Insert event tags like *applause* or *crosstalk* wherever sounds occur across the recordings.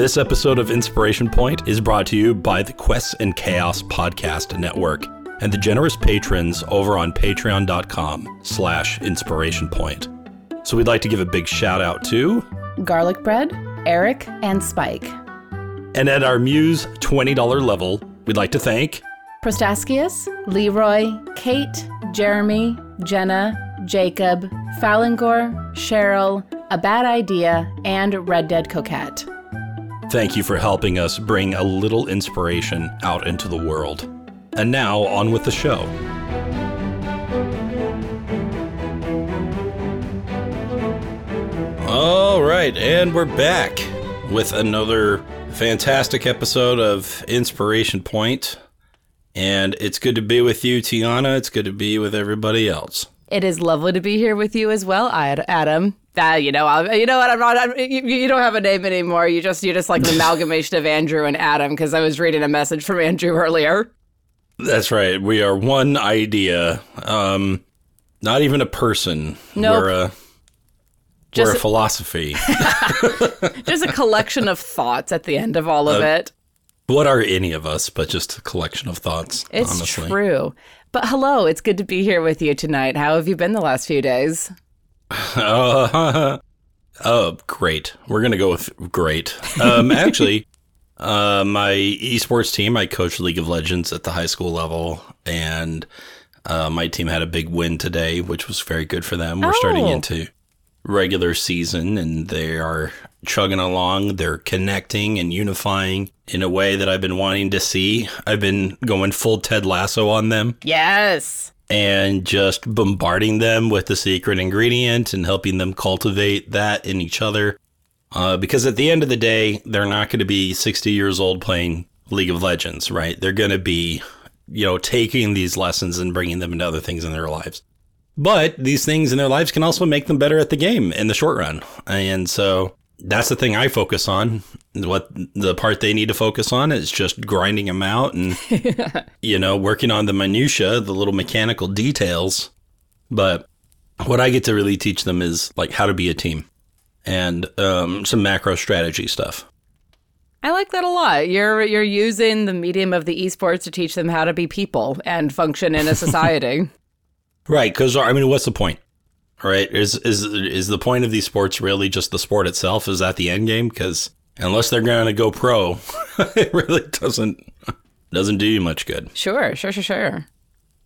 This episode of Inspiration Point is brought to you by the Quests and Chaos Podcast Network and the generous patrons over on patreon.com slash inspiration point. So we'd like to give a big shout out to Garlic Bread, Eric, and Spike. And at our Muse $20 level, we'd like to thank Prostaskius, Leroy, Kate, Jeremy, Jenna, Jacob, Falangor, Cheryl, A Bad Idea, and Red Dead Coquette. Thank you for helping us bring a little inspiration out into the world. And now, on with the show. All right, and we're back with another fantastic episode of Inspiration Point. And it's good to be with you, Tiana. It's good to be with everybody else. It is lovely to be here with you as well, Adam. That you know, i you know what? I'm not. I'm, you, you, don't have a name anymore. You just you just like an *laughs* amalgamation of Andrew and Adam because I was reading a message from Andrew earlier. That's right. We are one idea. Um, not even a person. Nope. We're a just, we're a philosophy. *laughs* *laughs* just a collection of thoughts at the end of all of uh, it. What are any of us but just a collection of thoughts? It's honestly. true. But hello, it's good to be here with you tonight. How have you been the last few days? Uh, *laughs* oh, great. We're going to go with great. Um, *laughs* actually, uh, my esports team, I coach League of Legends at the high school level, and uh, my team had a big win today, which was very good for them. We're oh. starting into regular season and they are chugging along. They're connecting and unifying in a way that I've been wanting to see. I've been going full Ted Lasso on them. Yes. And just bombarding them with the secret ingredient and helping them cultivate that in each other. Uh, because at the end of the day, they're not going to be 60 years old playing League of Legends, right? They're going to be, you know, taking these lessons and bringing them into other things in their lives. But these things in their lives can also make them better at the game in the short run. And so that's the thing I focus on. What the part they need to focus on is just grinding them out and, *laughs* you know, working on the minutia, the little mechanical details. But what I get to really teach them is like how to be a team and um, some macro strategy stuff. I like that a lot. You're you're using the medium of the esports to teach them how to be people and function in a society. *laughs* Right, because I mean, what's the point? Right? Is is is the point of these sports really just the sport itself? Is that the end game? Because unless they're going to go pro, *laughs* it really doesn't doesn't do you much good. Sure, sure, sure, sure.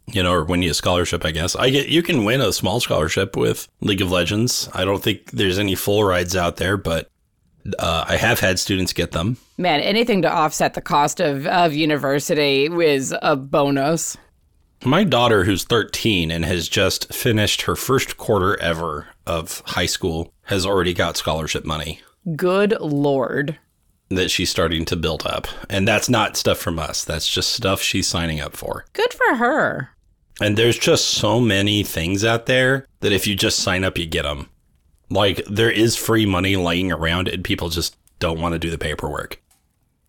You know, or win you a scholarship. I guess I get you can win a small scholarship with League of Legends. I don't think there's any full rides out there, but uh, I have had students get them. Man, anything to offset the cost of, of university is a bonus. My daughter, who's 13 and has just finished her first quarter ever of high school, has already got scholarship money. Good lord. That she's starting to build up. And that's not stuff from us, that's just stuff she's signing up for. Good for her. And there's just so many things out there that if you just sign up, you get them. Like, there is free money laying around, and people just don't want to do the paperwork.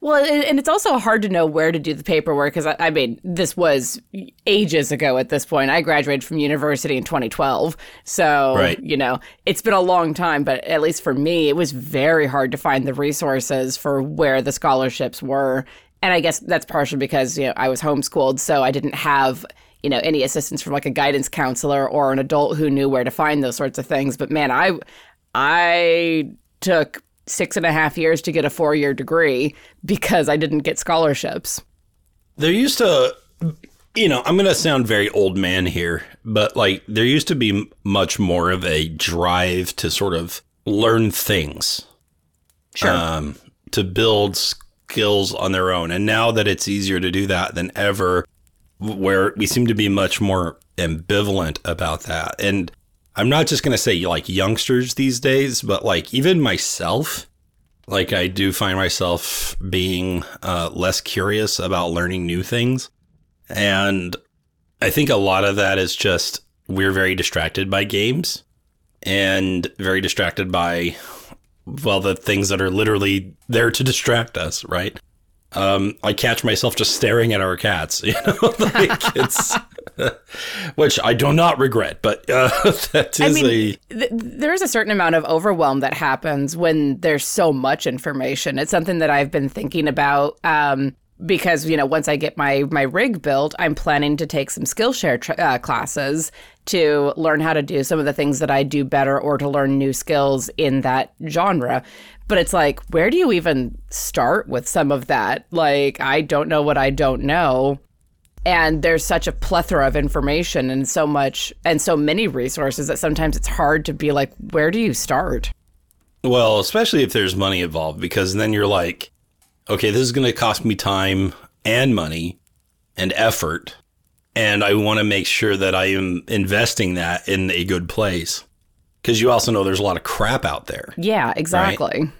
Well, and it's also hard to know where to do the paperwork because I, I, mean, this was ages ago at this point. I graduated from university in 2012. So, right. you know, it's been a long time, but at least for me, it was very hard to find the resources for where the scholarships were. And I guess that's partially because, you know, I was homeschooled, so I didn't have you know any assistance from like a guidance counselor or an adult who knew where to find those sorts of things but man i i took six and a half years to get a four year degree because I didn't get scholarships. There used to, you know, I'm going to sound very old man here, but like there used to be much more of a drive to sort of learn things. Sure. Um, to build skills on their own. And now that it's easier to do that than ever, where we seem to be much more ambivalent about that. And I'm not just going to say like youngsters these days, but like even myself, like I do find myself being uh, less curious about learning new things. And I think a lot of that is just we're very distracted by games and very distracted by, well, the things that are literally there to distract us, right? Um, I catch myself just staring at our cats, *laughs* you know, *laughs* like it's *laughs* which I do not regret. But uh, *laughs* that is I mean, a th- there is a certain amount of overwhelm that happens when there's so much information. It's something that I've been thinking about. Um, because you know once i get my my rig built i'm planning to take some skillshare tra- uh, classes to learn how to do some of the things that i do better or to learn new skills in that genre but it's like where do you even start with some of that like i don't know what i don't know and there's such a plethora of information and so much and so many resources that sometimes it's hard to be like where do you start well especially if there's money involved because then you're like okay, this is going to cost me time and money and effort. And I want to make sure that I am investing that in a good place. Because you also know there's a lot of crap out there. Yeah, exactly. Right?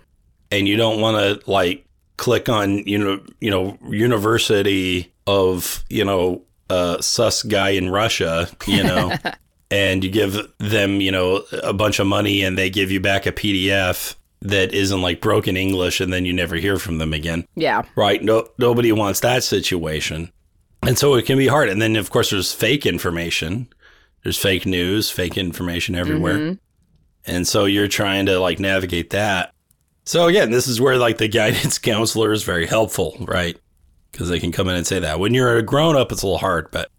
And you don't want to like click on, you know, you know, University of, you know, uh, sus guy in Russia, you know, *laughs* and you give them, you know, a bunch of money and they give you back a PDF that isn't like broken English and then you never hear from them again. Yeah. Right. No, nobody wants that situation. And so it can be hard. And then, of course, there's fake information. There's fake news, fake information everywhere. Mm-hmm. And so you're trying to like navigate that. So again, this is where like the *laughs* guidance counselor is very helpful, right? Because they can come in and say that. When you're a grown up, it's a little hard, but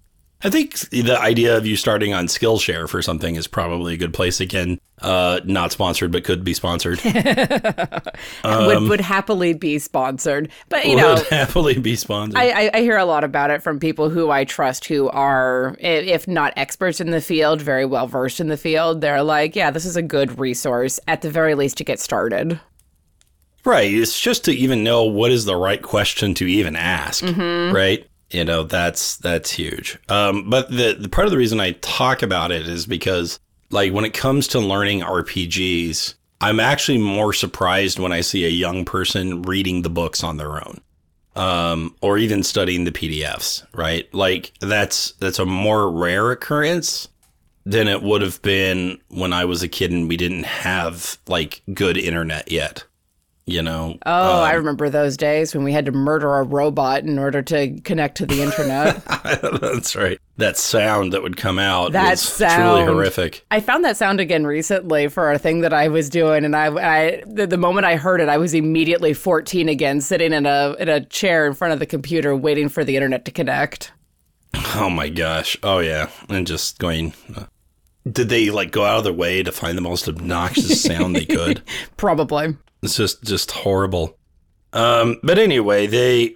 I think the idea of you starting on Skillshare for something is probably a good place. Again, uh, not sponsored, but could be sponsored. um, *laughs* would would happily be sponsored, but you know, happily be sponsored. I, I, hear a lot about it from people who I trust, who are, if not experts in the field, very well versed in the field. They're like, yeah, this is a good resource at the very least to get started. Right. It's just to even know what is the right question to even ask. Mm-hmm. Right you know that's that's huge um, but the, the part of the reason i talk about it is because like when it comes to learning rpgs i'm actually more surprised when i see a young person reading the books on their own um, or even studying the pdfs right like that's that's a more rare occurrence than it would have been when i was a kid and we didn't have like good internet yet you know. Oh, um, I remember those days when we had to murder a robot in order to connect to the internet. *laughs* That's right. That sound that would come out that sound, truly horrific. I found that sound again recently for a thing that I was doing, and I, I the, the moment I heard it, I was immediately 14 again, sitting in a in a chair in front of the computer, waiting for the internet to connect. Oh my gosh! Oh yeah, and just going. Uh, did they like go out of their way to find the most obnoxious sound they could? *laughs* Probably. It's just just horrible. Um, but anyway, they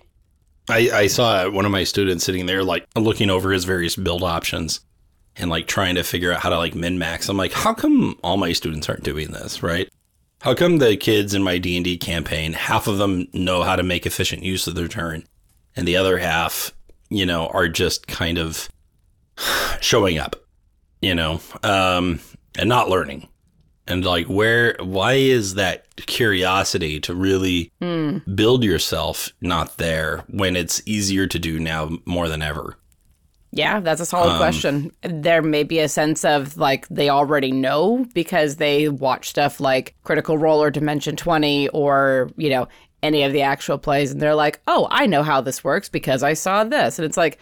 I, I saw one of my students sitting there like looking over his various build options and like trying to figure out how to like min max. I'm like, how come all my students aren't doing this, right? How come the kids in my D and D campaign, half of them know how to make efficient use of their turn, and the other half, you know, are just kind of *sighs* showing up, you know, um, and not learning and like where why is that curiosity to really mm. build yourself not there when it's easier to do now more than ever? Yeah that's a solid um, question. There may be a sense of like they already know because they watch stuff like critical role or dimension 20 or you know any of the actual plays and they're like oh i know how this works because i saw this. And it's like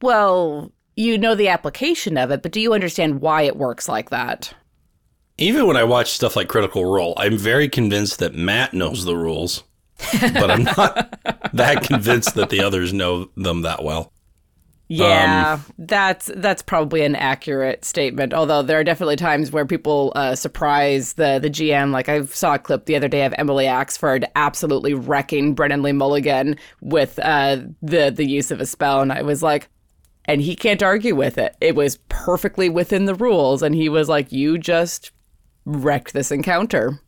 well you know the application of it but do you understand why it works like that even when I watch stuff like Critical Role, I'm very convinced that Matt knows the rules, but I'm not *laughs* that convinced that the others know them that well. Yeah, um, that's that's probably an accurate statement. Although there are definitely times where people uh, surprise the the GM. Like I saw a clip the other day of Emily Axford absolutely wrecking Brennan Lee Mulligan with uh, the the use of a spell, and I was like, and he can't argue with it. It was perfectly within the rules, and he was like, "You just wrecked this encounter.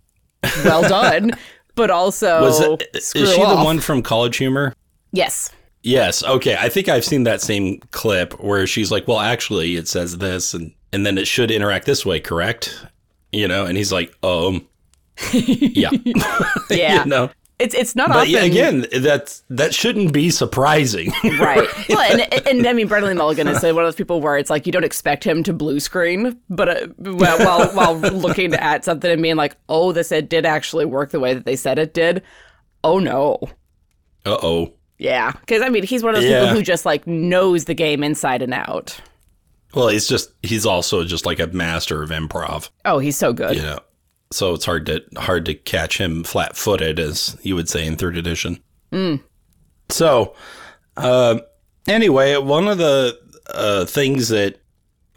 Well done. *laughs* but also, was it, is she off. the one from College Humor? Yes. Yes. Okay. I think I've seen that same clip where she's like, "Well, actually, it says this, and and then it should interact this way, correct?" You know, and he's like, "Um, *laughs* yeah, *laughs* yeah." you know, it's it's not but often. again, that's that shouldn't be surprising, right? *laughs* right? Well, and, and I mean, Brennan Lee Mulligan is one of those people where it's like you don't expect him to blue screen, but uh, while while looking at something and being like, "Oh, this it did actually work the way that they said it did." Oh no. Uh oh. Yeah, because I mean, he's one of those yeah. people who just like knows the game inside and out. Well, he's just he's also just like a master of improv. Oh, he's so good. You know, so it's hard to hard to catch him flat-footed, as you would say in third edition. Mm. So, uh, anyway, one of the uh, things that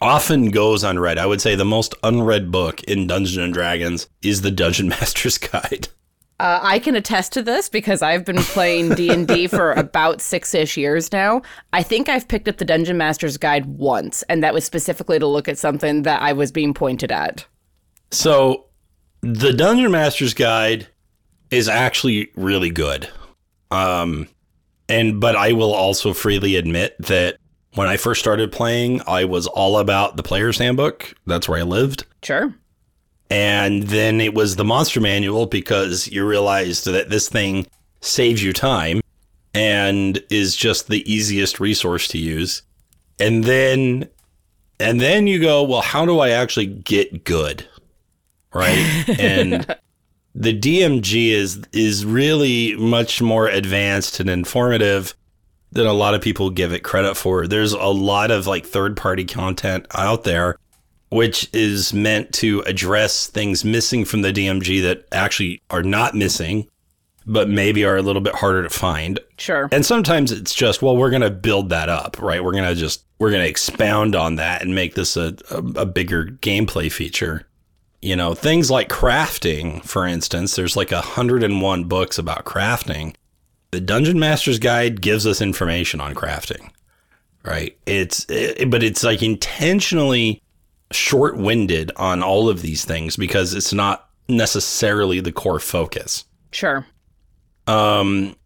often goes unread, I would say the most unread book in Dungeons and Dragons is the Dungeon *laughs* Master's Guide. Uh, I can attest to this because I've been playing D and D for about six ish years now. I think I've picked up the Dungeon Master's Guide once, and that was specifically to look at something that I was being pointed at. So, the Dungeon Master's Guide is actually really good. Um, and but I will also freely admit that when I first started playing, I was all about the player's handbook. That's where I lived. Sure. And then it was the monster manual because you realized that this thing saves you time and is just the easiest resource to use. And then and then you go, well, how do I actually get good? Right? *laughs* and the DMG is is really much more advanced and informative than a lot of people give it credit for. There's a lot of like third party content out there which is meant to address things missing from the DMG that actually are not missing, but maybe are a little bit harder to find. Sure. And sometimes it's just, well, we're going to build that up, right? We're going to just, we're going to expound on that and make this a, a, a, bigger gameplay feature. You know, things like crafting, for instance, there's like 101 books about crafting. The Dungeon Master's Guide gives us information on crafting, right? It's, it, but it's like intentionally short winded on all of these things because it's not necessarily the core focus. Sure. Um,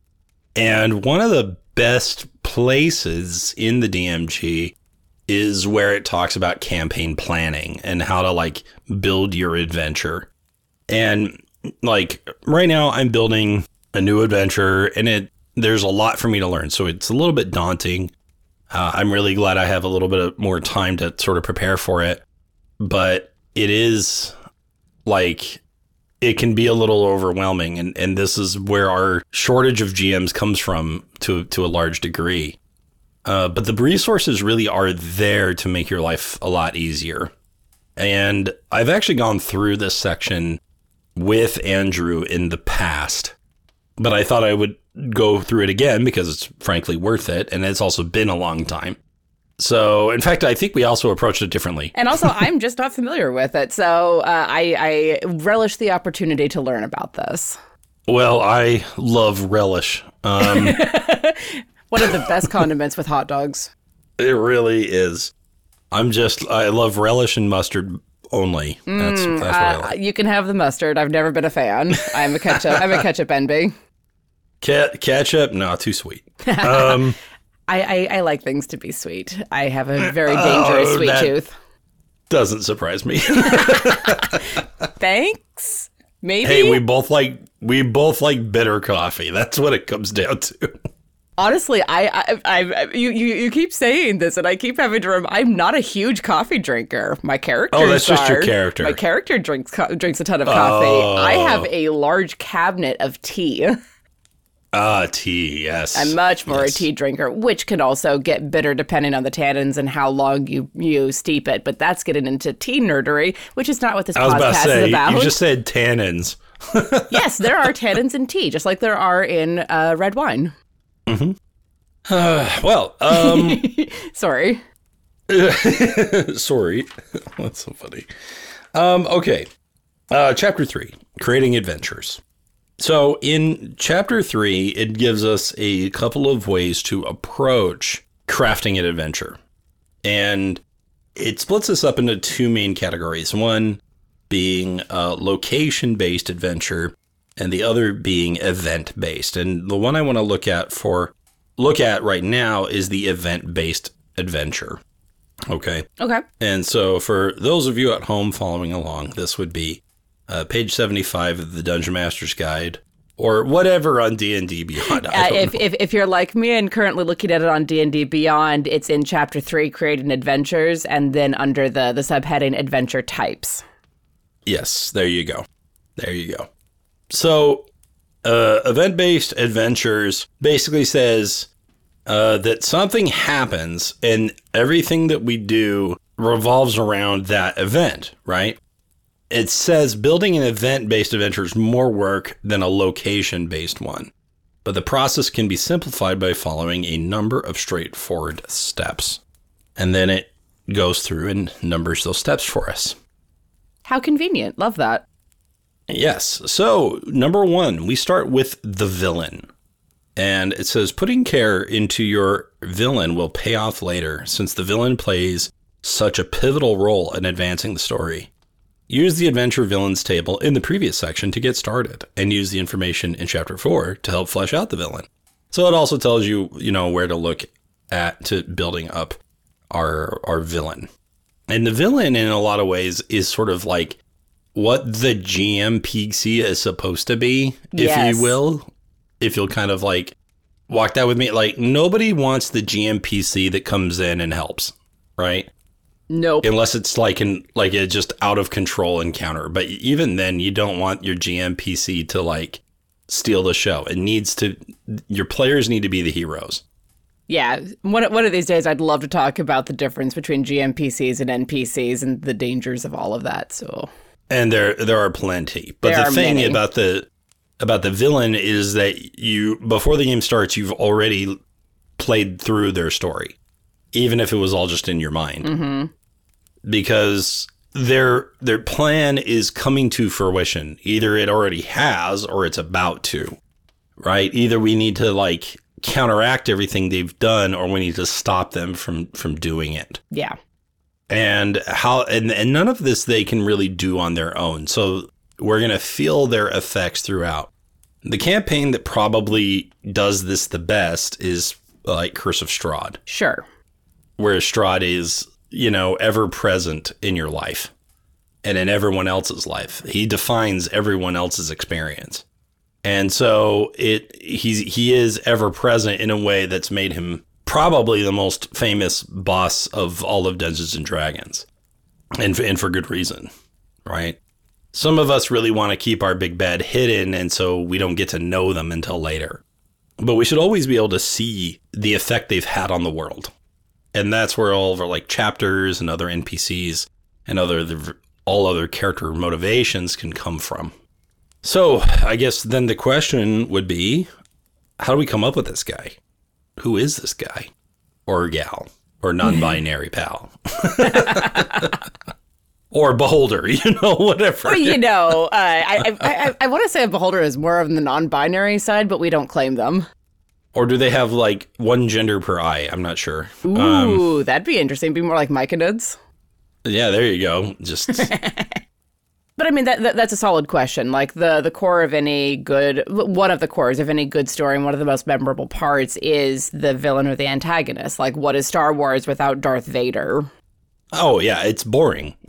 and one of the best places in the DMG is where it talks about campaign planning and how to like build your adventure. And like right now I'm building a new adventure and it there's a lot for me to learn. So it's a little bit daunting. Uh, I'm really glad I have a little bit of more time to sort of prepare for it but it is like it can be a little overwhelming and, and this is where our shortage of GMs comes from to to a large degree. Uh, but the resources really are there to make your life a lot easier. And I've actually gone through this section with Andrew in the past, but I thought I would go through it again because it's frankly worth it. And it's also been a long time. So, in fact, I think we also approached it differently. And also, *laughs* I'm just not familiar with it. So, uh, I, I relish the opportunity to learn about this. Well, I love relish. Um, *laughs* One of the best condiments with hot dogs. It really is. I'm just, I love relish and mustard only. That's, mm, that's uh, like. You can have the mustard. I've never been a fan. I'm a ketchup. I'm a ketchup. Ket- ketchup, no, too sweet. Um, *laughs* I, I, I, like things to be sweet. I have a very dangerous oh, sweet tooth. Doesn't surprise me. *laughs* Thanks. Maybe. Hey, we both like we both like bitter coffee. That's what it comes down to. Honestly, I, I, I, you, you, you keep saying this, and I keep having to. Rem- I'm not a huge coffee drinker. My character. Oh, that's just your character. My character drinks co- drinks a ton of coffee. Oh. I have a large cabinet of tea. *laughs* Ah, tea, yes. I'm much more yes. a tea drinker, which can also get bitter depending on the tannins and how long you, you steep it. But that's getting into tea nerdery, which is not what this podcast about say, is about. You just said tannins. *laughs* yes, there are tannins in tea, just like there are in uh, red wine. Mm-hmm. Uh, well, um, *laughs* sorry. *laughs* sorry. *laughs* That's so funny. Um, okay. Uh, chapter three: Creating Adventures. So, in chapter three, it gives us a couple of ways to approach crafting an adventure. And it splits us up into two main categories one being a location based adventure, and the other being event based. And the one I want to look at for look at right now is the event based adventure. Okay. Okay. And so for those of you at home following along, this would be uh, page 75 of the Dungeon Master's Guide, or whatever on D&D Beyond. Uh, if, if, if, you're like me and currently looking at it on D&D Beyond, it's in Chapter 3, Creating Adventures, and then under the, the subheading Adventure Types. Yes, there you go. There you go. So, uh, event-based adventures basically says uh, that something happens and everything that we do revolves around that event, right? It says building an event based adventure is more work than a location based one, but the process can be simplified by following a number of straightforward steps. And then it goes through and numbers those steps for us. How convenient. Love that. Yes. So, number one, we start with the villain. And it says putting care into your villain will pay off later, since the villain plays such a pivotal role in advancing the story. Use the adventure villains table in the previous section to get started, and use the information in chapter 4 to help flesh out the villain. So it also tells you, you know, where to look at to building up our our villain. And the villain in a lot of ways is sort of like what the GM PC is supposed to be, yes. if you will. If you'll kind of like walk that with me. Like nobody wants the GM PC that comes in and helps, right? Nope. Unless it's like an like a just out of control encounter. But even then you don't want your GM PC to like steal the show. It needs to your players need to be the heroes. Yeah, one one of these days, I'd love to talk about the difference between GMPCs and NPCs and the dangers of all of that. So, and there there are plenty, but there the thing many. about the about the villain is that you before the game starts, you've already played through their story, even if it was all just in your mind, mm-hmm. because their their plan is coming to fruition. Either it already has, or it's about to. Right? Either we need to like counteract everything they've done or we need to stop them from from doing it. Yeah. And how and, and none of this they can really do on their own. So we're going to feel their effects throughout. The campaign that probably does this the best is like Curse of Strahd. Sure. Where Strahd is, you know, ever present in your life and in everyone else's life. He defines everyone else's experience. And so it he's he is ever present in a way that's made him probably the most famous boss of all of Dungeons and Dragons. And and for good reason, right? Some of us really want to keep our big bad hidden and so we don't get to know them until later. But we should always be able to see the effect they've had on the world. And that's where all of our like chapters and other NPCs and other all other character motivations can come from. So I guess then the question would be how do we come up with this guy? Who is this guy? Or gal? Or non binary *laughs* pal? *laughs* or beholder, *laughs* you know, whatever. Well, you know, uh, I, I, I, I want to say a beholder is more of the non binary side, but we don't claim them. Or do they have like one gender per eye? I'm not sure. Ooh, um, that'd be interesting. Be more like myconids. Yeah, there you go. Just But I mean that, that, that's a solid question. Like the the core of any good one of the cores of any good story and one of the most memorable parts is the villain or the antagonist. Like what is Star Wars without Darth Vader? Oh yeah, it's boring. *laughs* *laughs*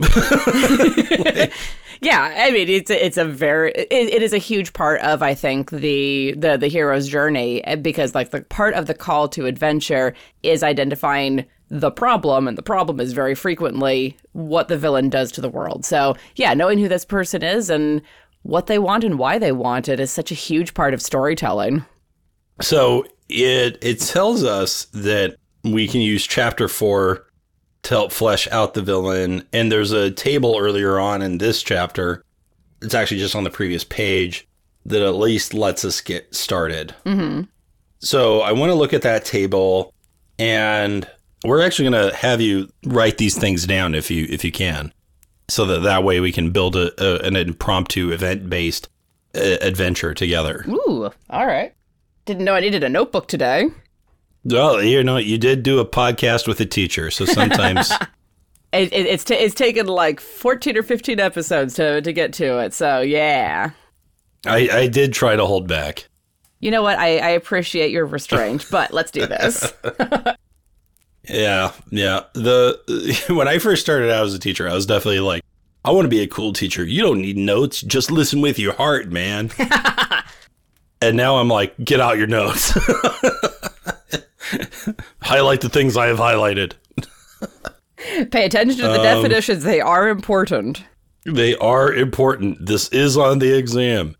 yeah, I mean it's a, it's a very it, it is a huge part of I think the the the hero's journey eh, because like the part of the call to adventure is identifying the problem, and the problem is very frequently what the villain does to the world. So, yeah, knowing who this person is and what they want and why they want it is such a huge part of storytelling. So, it it tells us that we can use chapter 4 to help flesh out the villain, and there's a table earlier on in this chapter. It's actually just on the previous page that at least lets us get started. hmm So, I want to look at that table and we're actually going to have you write these things down if you if you can, so that that way we can build a, a an impromptu event based uh, adventure together. Ooh, all right. Didn't know I needed a notebook today. Well, you know, you did do a podcast with a teacher, so sometimes *laughs* it, it, it's t- it's taken like fourteen or fifteen episodes to to get to it. So yeah, I I did try to hold back. You know what? I, I appreciate your restraint, but let's do this. *laughs* *laughs* Yeah, yeah. The *laughs* when I first started out as a teacher, I was definitely like, I want to be a cool teacher. You don't need notes. Just listen with your heart, man. *laughs* and now I'm like, get out your notes. *laughs* Highlight the things I have highlighted. Pay attention to the um, definitions. They are important. They are important. This is on the exam.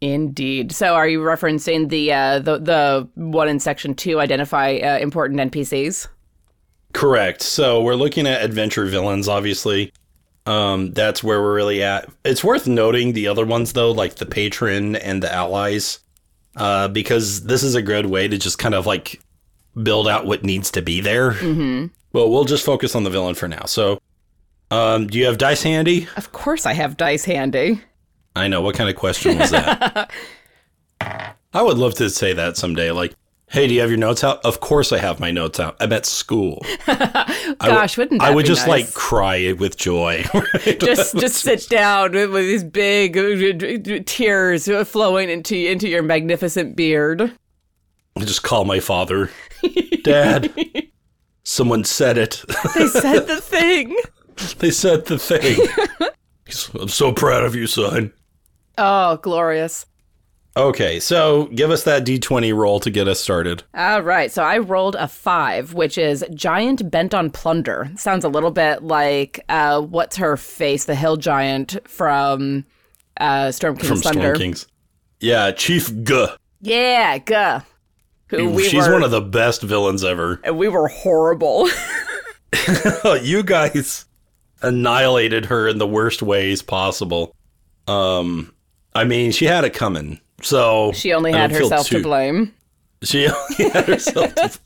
Indeed. So, are you referencing the uh, the the one in section two? Identify uh, important NPCs. Correct. So we're looking at adventure villains, obviously. Um, that's where we're really at. It's worth noting the other ones though, like the patron and the allies, uh, because this is a good way to just kind of like build out what needs to be there. Mm-hmm. Well, we'll just focus on the villain for now. So, um, do you have dice handy? Of course, I have dice handy. I know. What kind of question was that? *laughs* I would love to say that someday. Like, hey, do you have your notes out? Of course, I have my notes out. I'm at school. *laughs* Gosh, wouldn't I would just nice? like cry with joy. *laughs* just just sit down with, with these big uh, tears flowing into into your magnificent beard. I just call my father, Dad. Someone said it. they said the thing. they said the thing. I'm so proud of you, son. Oh, glorious. Okay, so give us that d20 roll to get us started. All right, so I rolled a five, which is giant bent on plunder. Sounds a little bit like uh, what's her face, the hill giant from uh, Storm King's From Thunder. Storm Kings. Yeah, Chief G. Yeah, guh. Who we She's were, one of the best villains ever. *laughs* and we were horrible. *laughs* you guys annihilated her in the worst ways possible. Um, I mean, she had it coming. So she only had herself too- to blame. She *laughs* only had herself. to,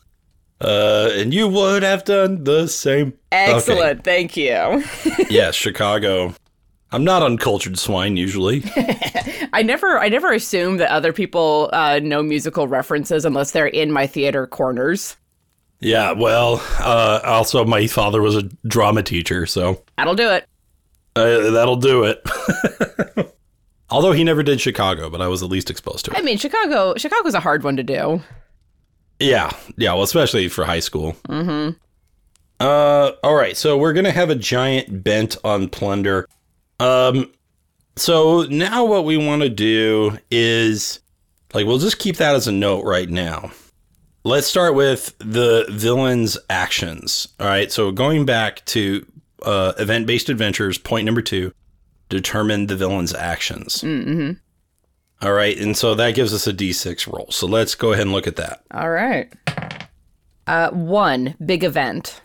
uh, and you would have done the same. Excellent, thank you. *laughs* Okay. Yes, Chicago. I'm not uncultured swine usually. *laughs* I never, I never assume that other people uh, know musical references unless they're in my theater corners. yeah, well, uh, also my father was a drama teacher, so That'll do it. uh, that'll do it. Although he never did Chicago, but I was at least exposed to it. I mean, Chicago, Chicago's a hard one to do. Yeah, yeah. Well, especially for high school. Mm-hmm. Uh, all right. So we're gonna have a giant bent on plunder. Um, so now what we want to do is, like, we'll just keep that as a note right now. Let's start with the villain's actions. All right. So going back to uh, event-based adventures, point number two: determine the villain's actions. Mm-hmm. All right, and so that gives us a d6 roll. So let's go ahead and look at that. All right. Uh, one big event.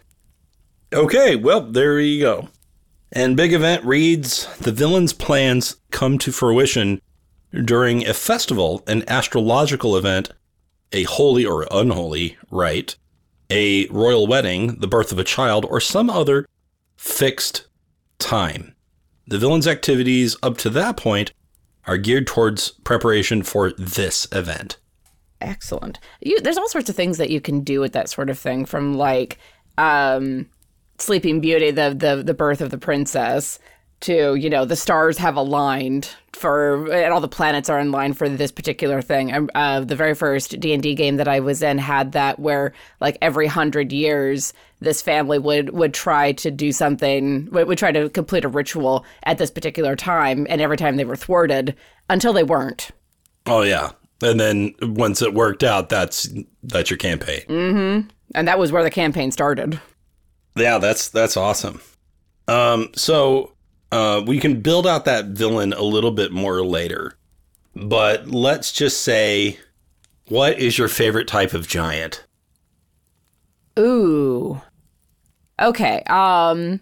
Okay, well, there you go. And Big Event reads The villain's plans come to fruition during a festival, an astrological event, a holy or unholy rite, a royal wedding, the birth of a child, or some other fixed time. The villain's activities up to that point are geared towards preparation for this event. Excellent. You, there's all sorts of things that you can do with that sort of thing, from like um, Sleeping Beauty, the the the birth of the princess, to you know the stars have aligned for, and all the planets are in line for this particular thing. Uh, the very first D and D game that I was in had that where like every hundred years this family would would try to do something, would, would try to complete a ritual at this particular time, and every time they were thwarted until they weren't. Oh yeah. And then once it worked out, that's that's your campaign. mm-hmm And that was where the campaign started. Yeah, that's that's awesome. Um, so uh, we can build out that villain a little bit more later, but let's just say, what is your favorite type of giant? Ooh. Okay. Um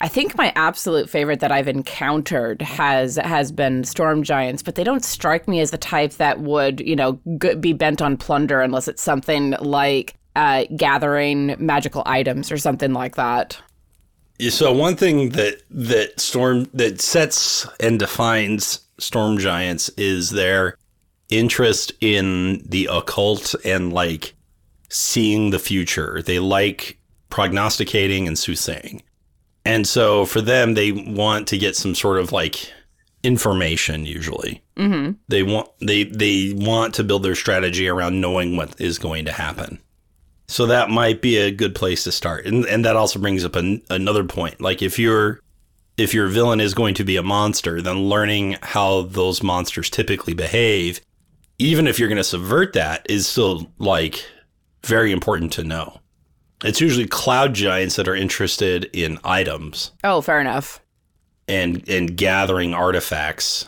I think my absolute favorite that I've encountered has has been storm giants, but they don't strike me as the type that would, you know, be bent on plunder unless it's something like uh, gathering magical items or something like that. So one thing that that storm that sets and defines storm giants is their interest in the occult and like seeing the future. They like prognosticating and soothsaying. And so for them they want to get some sort of like information usually. Mm-hmm. They want they they want to build their strategy around knowing what is going to happen. So that might be a good place to start. And and that also brings up an, another point. Like if you're if your villain is going to be a monster, then learning how those monsters typically behave, even if you're going to subvert that, is still like very important to know. It's usually cloud giants that are interested in items Oh, fair enough. and and gathering artifacts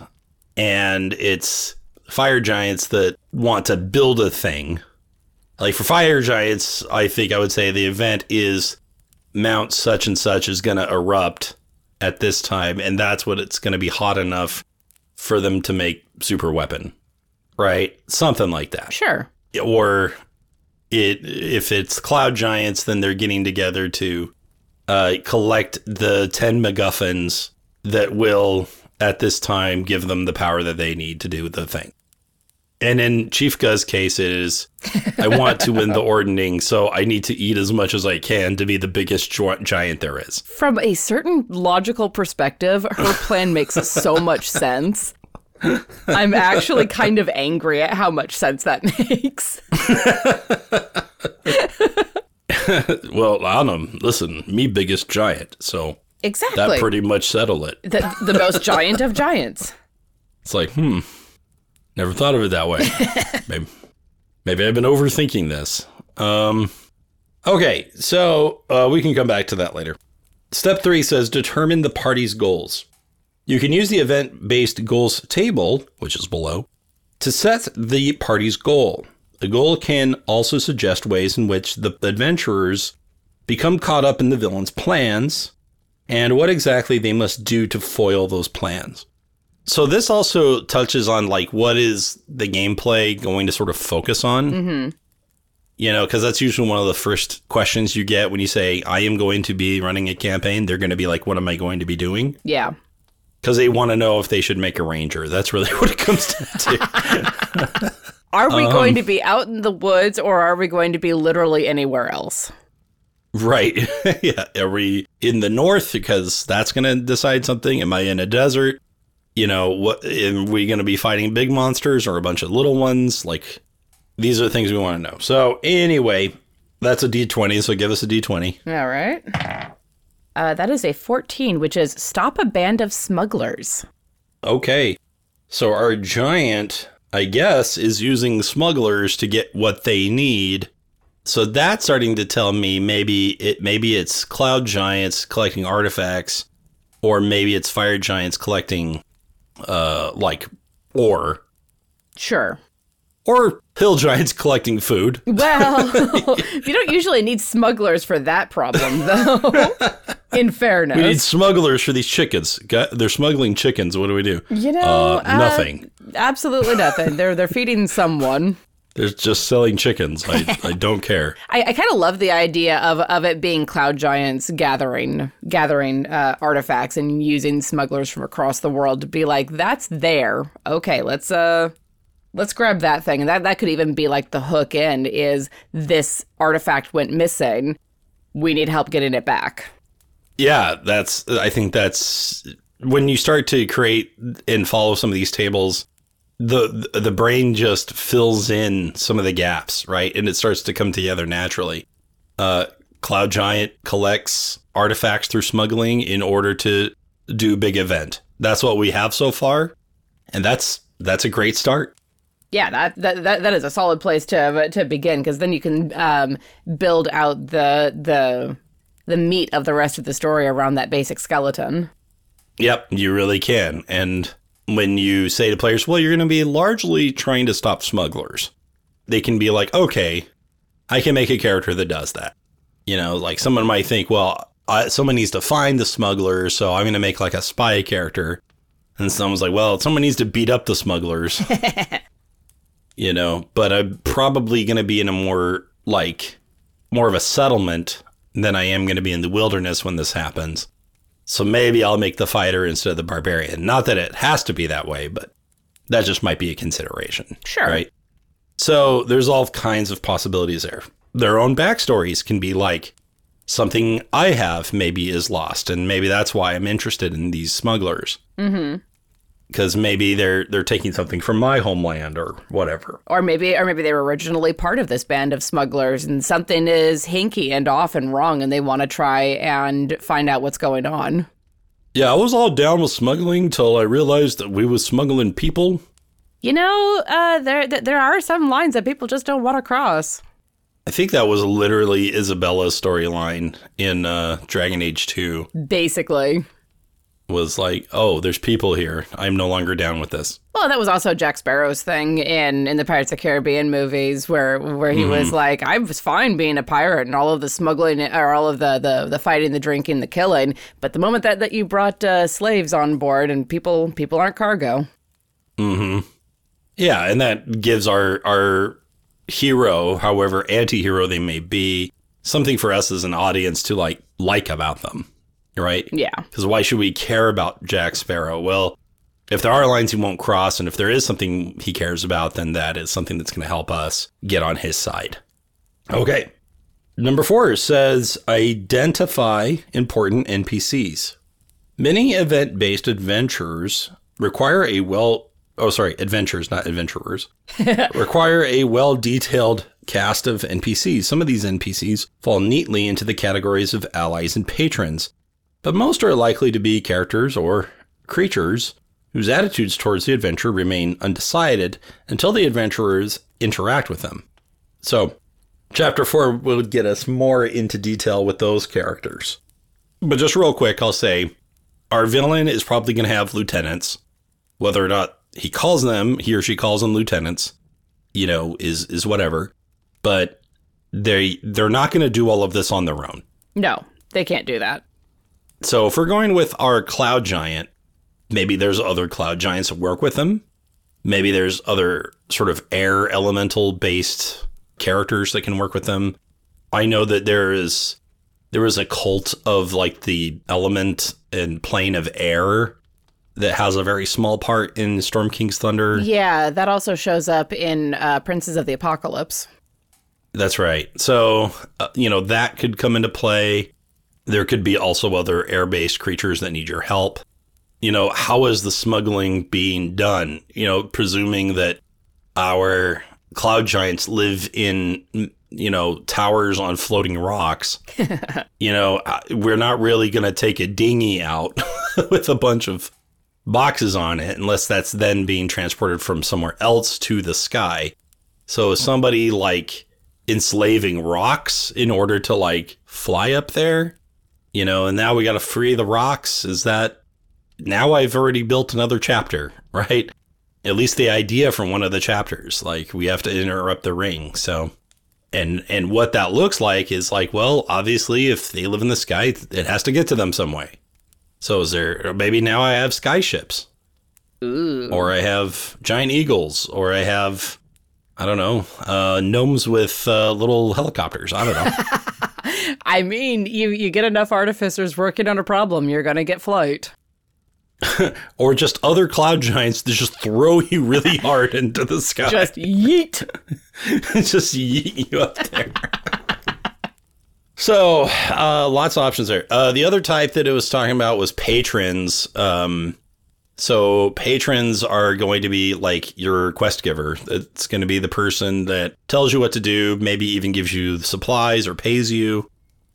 and it's fire giants that want to build a thing. Like for fire giants, I think I would say the event is Mount such and such is going to erupt at this time, and that's what it's going to be hot enough for them to make super weapon, right? Something like that. Sure. Or it if it's cloud giants, then they're getting together to uh, collect the ten MacGuffins that will at this time give them the power that they need to do the thing. And in Chief Guh's case, it is I want to win the *laughs* ordning, so I need to eat as much as I can to be the biggest giant there is. From a certain logical perspective, her plan makes so *laughs* much sense. I'm actually kind of angry at how much sense that makes. *laughs* well, Anam, listen, me biggest giant, so exactly that pretty much settled it. The, the most giant of giants. It's like, hmm, never thought of it that way. *laughs* maybe, maybe I've been overthinking this. Um, okay, so uh, we can come back to that later. Step three says determine the party's goals. You can use the event based goals table, which is below, to set the party's goal. The goal can also suggest ways in which the adventurers become caught up in the villain's plans and what exactly they must do to foil those plans. So this also touches on like what is the gameplay going to sort of focus on? Mm-hmm. You know, because that's usually one of the first questions you get when you say, "I am going to be running a campaign." They're going to be like, "What am I going to be doing?" Yeah because they want to know if they should make a ranger. That's really *laughs* what it comes down to. *laughs* are we um, going to be out in the woods or are we going to be literally anywhere else? Right. *laughs* yeah. Are we in the north because that's going to decide something? Am I in a desert? You know, what are we going to be fighting big monsters or a bunch of little ones? Like these are the things we want to know. So, anyway, that's a d20, so give us a d20. All right. Uh, that is a 14, which is stop a band of smugglers. Okay. So our giant, I guess, is using smugglers to get what they need. So that's starting to tell me maybe it maybe it's cloud giants collecting artifacts, or maybe it's fire giants collecting uh like ore. Sure or hill giants *laughs* collecting food. Well, *laughs* you don't usually need smugglers for that problem, though. *laughs* In fairness, we need smugglers for these chickens. They're smuggling chickens. What do we do? You know, uh, nothing. Uh, absolutely nothing. They're they're feeding someone. They're just selling chickens. I, *laughs* I don't care. I, I kind of love the idea of, of it being cloud giants gathering gathering uh, artifacts and using smugglers from across the world to be like, that's there. Okay, let's uh let's grab that thing. And that, that could even be like the hook end is this artifact went missing. We need help getting it back. Yeah, that's, I think that's when you start to create and follow some of these tables, the, the brain just fills in some of the gaps, right? And it starts to come together naturally. Uh, Cloud Giant collects artifacts through smuggling in order to do big event. That's what we have so far. And that's, that's a great start yeah, that, that that that is a solid place to to begin because then you can um, build out the the the meat of the rest of the story around that basic skeleton. Yep, you really can. And when you say to players, "Well, you're going to be largely trying to stop smugglers," they can be like, "Okay, I can make a character that does that." You know, like someone might think, "Well, I, someone needs to find the smugglers, so I'm going to make like a spy character." And someone's like, "Well, someone needs to beat up the smugglers." *laughs* you know, but I'm probably going to be in a more like more of a settlement than I am going to be in the wilderness when this happens. So maybe I'll make the fighter instead of the barbarian. Not that it has to be that way, but that just might be a consideration. Sure. Right. So there's all kinds of possibilities there. Their own backstories can be like something I have maybe is lost, and maybe that's why I'm interested in these smugglers. Mm-hmm because maybe they're they're taking something from my homeland or whatever. Or maybe or maybe they were originally part of this band of smugglers and something is hinky and off and wrong and they want to try and find out what's going on. Yeah, I was all down with smuggling till I realized that we was smuggling people. You know, uh, there there are some lines that people just don't want to cross. I think that was literally Isabela's storyline in uh, Dragon Age 2. Basically. Was like, "Oh, there's people here. I'm no longer down with this." Well, that was also Jack Sparrow's thing in in the Pirates of the Caribbean movies, where where he mm. was mm-hmm. like, "I was fine being a pirate and all of the smuggling or all of the the, the fighting, the drinking, the killing, but the moment that that you brought uh, slaves on board and people people aren't cargo." Hmm. Yeah, and that gives our our hero, however anti-hero they may be, something for us as an audience to like like about them, right? Yeah. Because why should we care about Jack Sparrow? Well, if there are lines he won't cross, and if there is something he cares about, then that is something that's going to help us get on his side. Okay. Number four says identify important NPCs. Many event based adventures require a well oh sorry, adventures, not adventurers, *laughs* require a well detailed cast of NPCs. Some of these NPCs fall neatly into the categories of allies and patrons, but most are likely to be characters or creatures whose attitudes towards the adventure remain undecided until the adventurers interact with them. So, chapter 4 will get us more into detail with those characters. But just real quick, I'll say our villain is probably going to have lieutenants. Whether or not he calls them, he or she calls them lieutenants, you know, is is whatever. But they they're not going to do all of this on their own. No, they can't do that. So if we're going with our cloud giant, maybe there's other cloud giants that work with them. Maybe there's other sort of air elemental based characters that can work with them. I know that there is there is a cult of like the element and plane of air that has a very small part in Storm King's Thunder. Yeah, that also shows up in uh, Princes of the Apocalypse. That's right. So, uh, you know, that could come into play. There could be also other air based creatures that need your help. You know, how is the smuggling being done? You know, presuming that our cloud giants live in, you know, towers on floating rocks. *laughs* you know, we're not really going to take a dinghy out *laughs* with a bunch of boxes on it unless that's then being transported from somewhere else to the sky. So somebody like enslaving rocks in order to like fly up there, you know, and now we got to free the rocks. Is that now I've already built another chapter, *laughs* right? At least the idea from one of the chapters, like we have to interrupt the ring. So, and and what that looks like is like, well, obviously, if they live in the sky, it has to get to them some way. So is there maybe now I have skyships? Ooh. Or I have giant eagles, or I have I don't know, uh, gnomes with uh, little helicopters. I don't know. *laughs* I mean, you you get enough artificers working on a problem, you're gonna get flight. *laughs* or just other cloud giants that just throw you really *laughs* hard into the sky. Just yeet. just yeet you up there. So, uh, lots of options there. Uh, the other type that it was talking about was patrons. Um, so, patrons are going to be like your quest giver. It's going to be the person that tells you what to do, maybe even gives you supplies or pays you.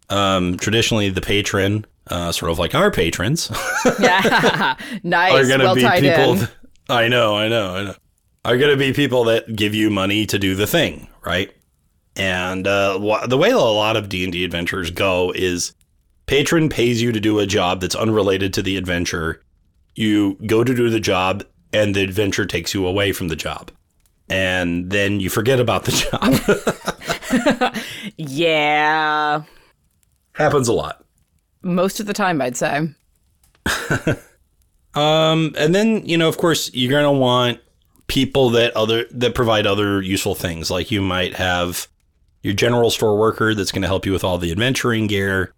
Um, traditionally, the patron, uh, sort of like our patrons, *laughs* yeah, *laughs* nice. Are going to well be people. Th- I know, I know, I know. Are going to be people that give you money to do the thing, right? And uh, the way a lot of D and D adventures go is patron pays you to do a job that's unrelated to the adventure. You go to do the job, and the adventure takes you away from the job, and then you forget about the *laughs* job. yeah, happens a lot. Most of the time, I'd say. *laughs* um, and then you know, of course, you're gonna want people that other that provide other useful things. Like you might have your general store worker that's going to help you with all the adventuring gear.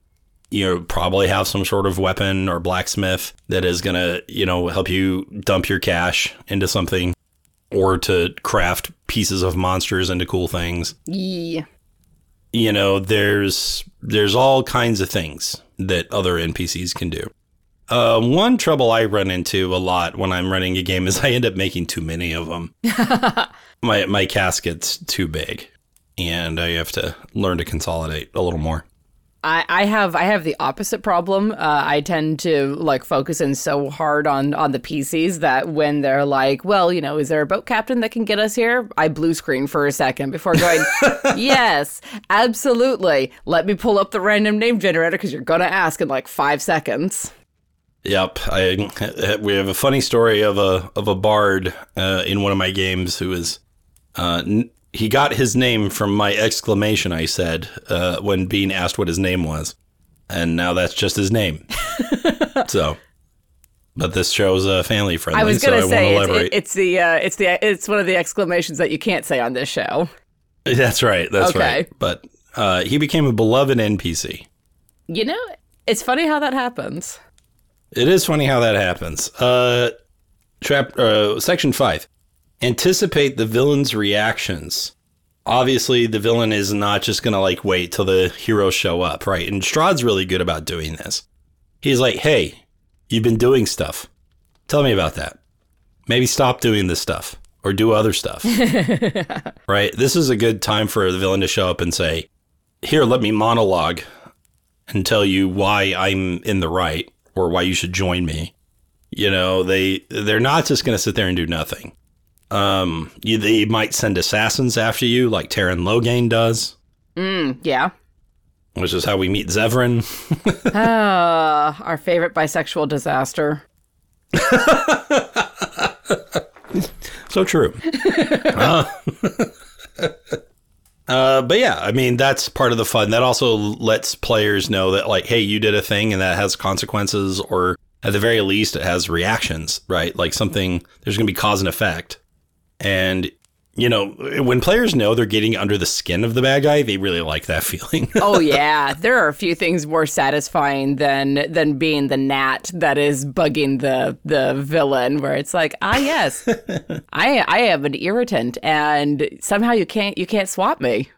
You know, probably have some sort of weapon or blacksmith that is going to, you know, help you dump your cash into something or to craft pieces of monsters into cool things. Yeah. You know, there's there's all kinds of things that other NPCs can do. Uh, one trouble I run into a lot when I'm running a game is *laughs* I end up making too many of them. *laughs* my my casket's too big and I have to learn to consolidate a little more. I, I have I have the opposite problem. Uh, I tend to like focus in so hard on on the PCs that when they're like, well, you know, is there a boat captain that can get us here? I blue screen for a second before going, *laughs* yes, absolutely. Let me pull up the random name generator because you're gonna ask in like five seconds. Yep, I we have a funny story of a of a bard uh, in one of my games who is uh, he got his name from my exclamation I said uh, when being asked what his name was, and now that's just his name. *laughs* so, but this show's uh, family friendly. I was going so to say it's, it's, the uh, it's the it's one of the exclamations that you can't say on this show. That's right. That's okay. right. But uh, he became a beloved NPC. You know, it's funny how that happens. It is funny how that happens. Uh, trap, uh, section five anticipate the villain's reactions. Obviously, the villain is not just going to like wait till the heroes show up, right? And Strahd's really good about doing this. He's like, hey, you've been doing stuff. Tell me about that. Maybe stop doing this stuff or do other stuff. *laughs* right? This is a good time for the villain to show up and say, here, let me monologue and tell you why I'm in the right or why you should join me. You know, they they're not just going to sit there and do nothing. Um, you, they might send assassins after you, like Teyrn Loghain does. Mm, yeah. Which is how we meet Zevran. uh, *laughs* our favorite bisexual disaster. so true. *laughs* uh, *laughs* uh, but yeah, I mean that's part of the fun. That also lets players know that like, hey, you did a thing and that has consequences, or at the very least, it has reactions, right? Like something there's going to be cause and effect. And you know, when players know they're getting under the skin of the bad guy, they really like that *laughs* feeling. oh yeah, there are a few things more satisfying than than being the gnat that is bugging the the villain where it's like, "Ah, yes. *laughs* I I am an irritant and somehow you can't you can't swap me."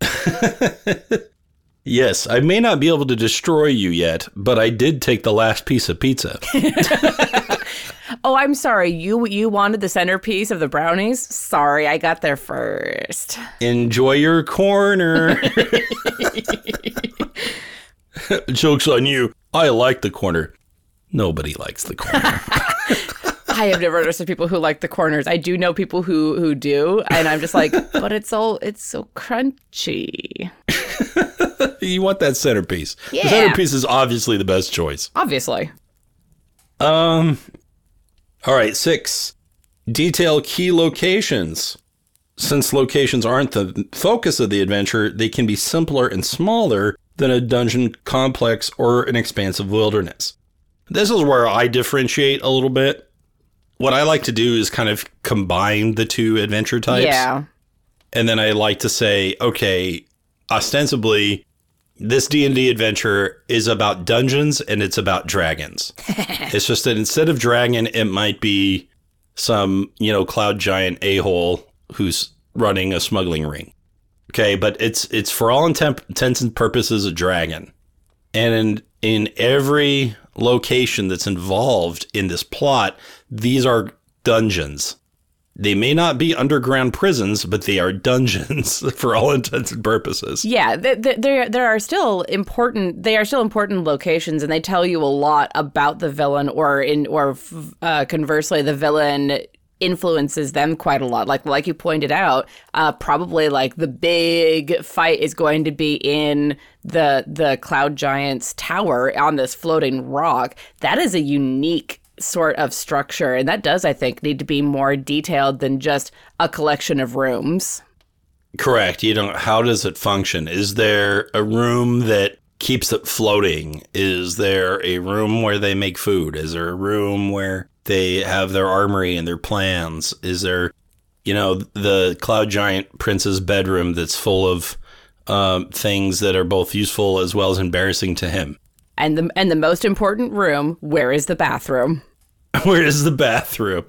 *laughs* yes, I may not be able to destroy you yet, but I did take the last piece of pizza. Oh, I'm sorry. You you wanted the centerpiece of the brownies? Sorry, I got there first. Enjoy your corner. *laughs* Joke's on you. I like the corner. Nobody likes the corner. *laughs* I have never understood people who like the corners. I do know people who who do, and I'm just like, *laughs* but it's all it's so crunchy. you want that centerpiece. Yeah. The centerpiece is obviously the best choice. Obviously. Um, all right, six. Detail key locations. Since locations aren't the focus of the adventure, they can be simpler and smaller than a dungeon complex or an expansive wilderness. This is where I differentiate a little bit. What I like to do is kind of combine the two adventure types. Yeah. And then I like to say, okay, ostensibly, this D&D adventure is about dungeons and it's about dragons. *laughs* it's just that instead of dragon, it might be some, you know, cloud giant a-hole who's running a smuggling ring. Okay, but it's it's for all intent, intents and purposes a dragon. And in in every location that's involved in this plot, these are dungeons. They may not be underground prisons, but they are dungeons *laughs* for all intents and purposes. Yeah, there there are still important. They are still important locations, and they tell you a lot about the villain, or in or uh, conversely, the villain influences them quite a lot. Like like you pointed out, uh, probably like the big fight is going to be in the the cloud giant's tower on this floating rock. That is a unique sort of structure. And that does, I think, need to be more detailed than just a collection of rooms. Correct. You know, how does it function? Is there a room that keeps it floating? Is there a room where they make food? Is there a room where they have their armory and their plans? Is there, you know, the Cloud Giant Prince's bedroom that's full of um, things that are both useful as well as embarrassing to him? And the and the most important room, where is the bathroom? *laughs* Where is the bathroom?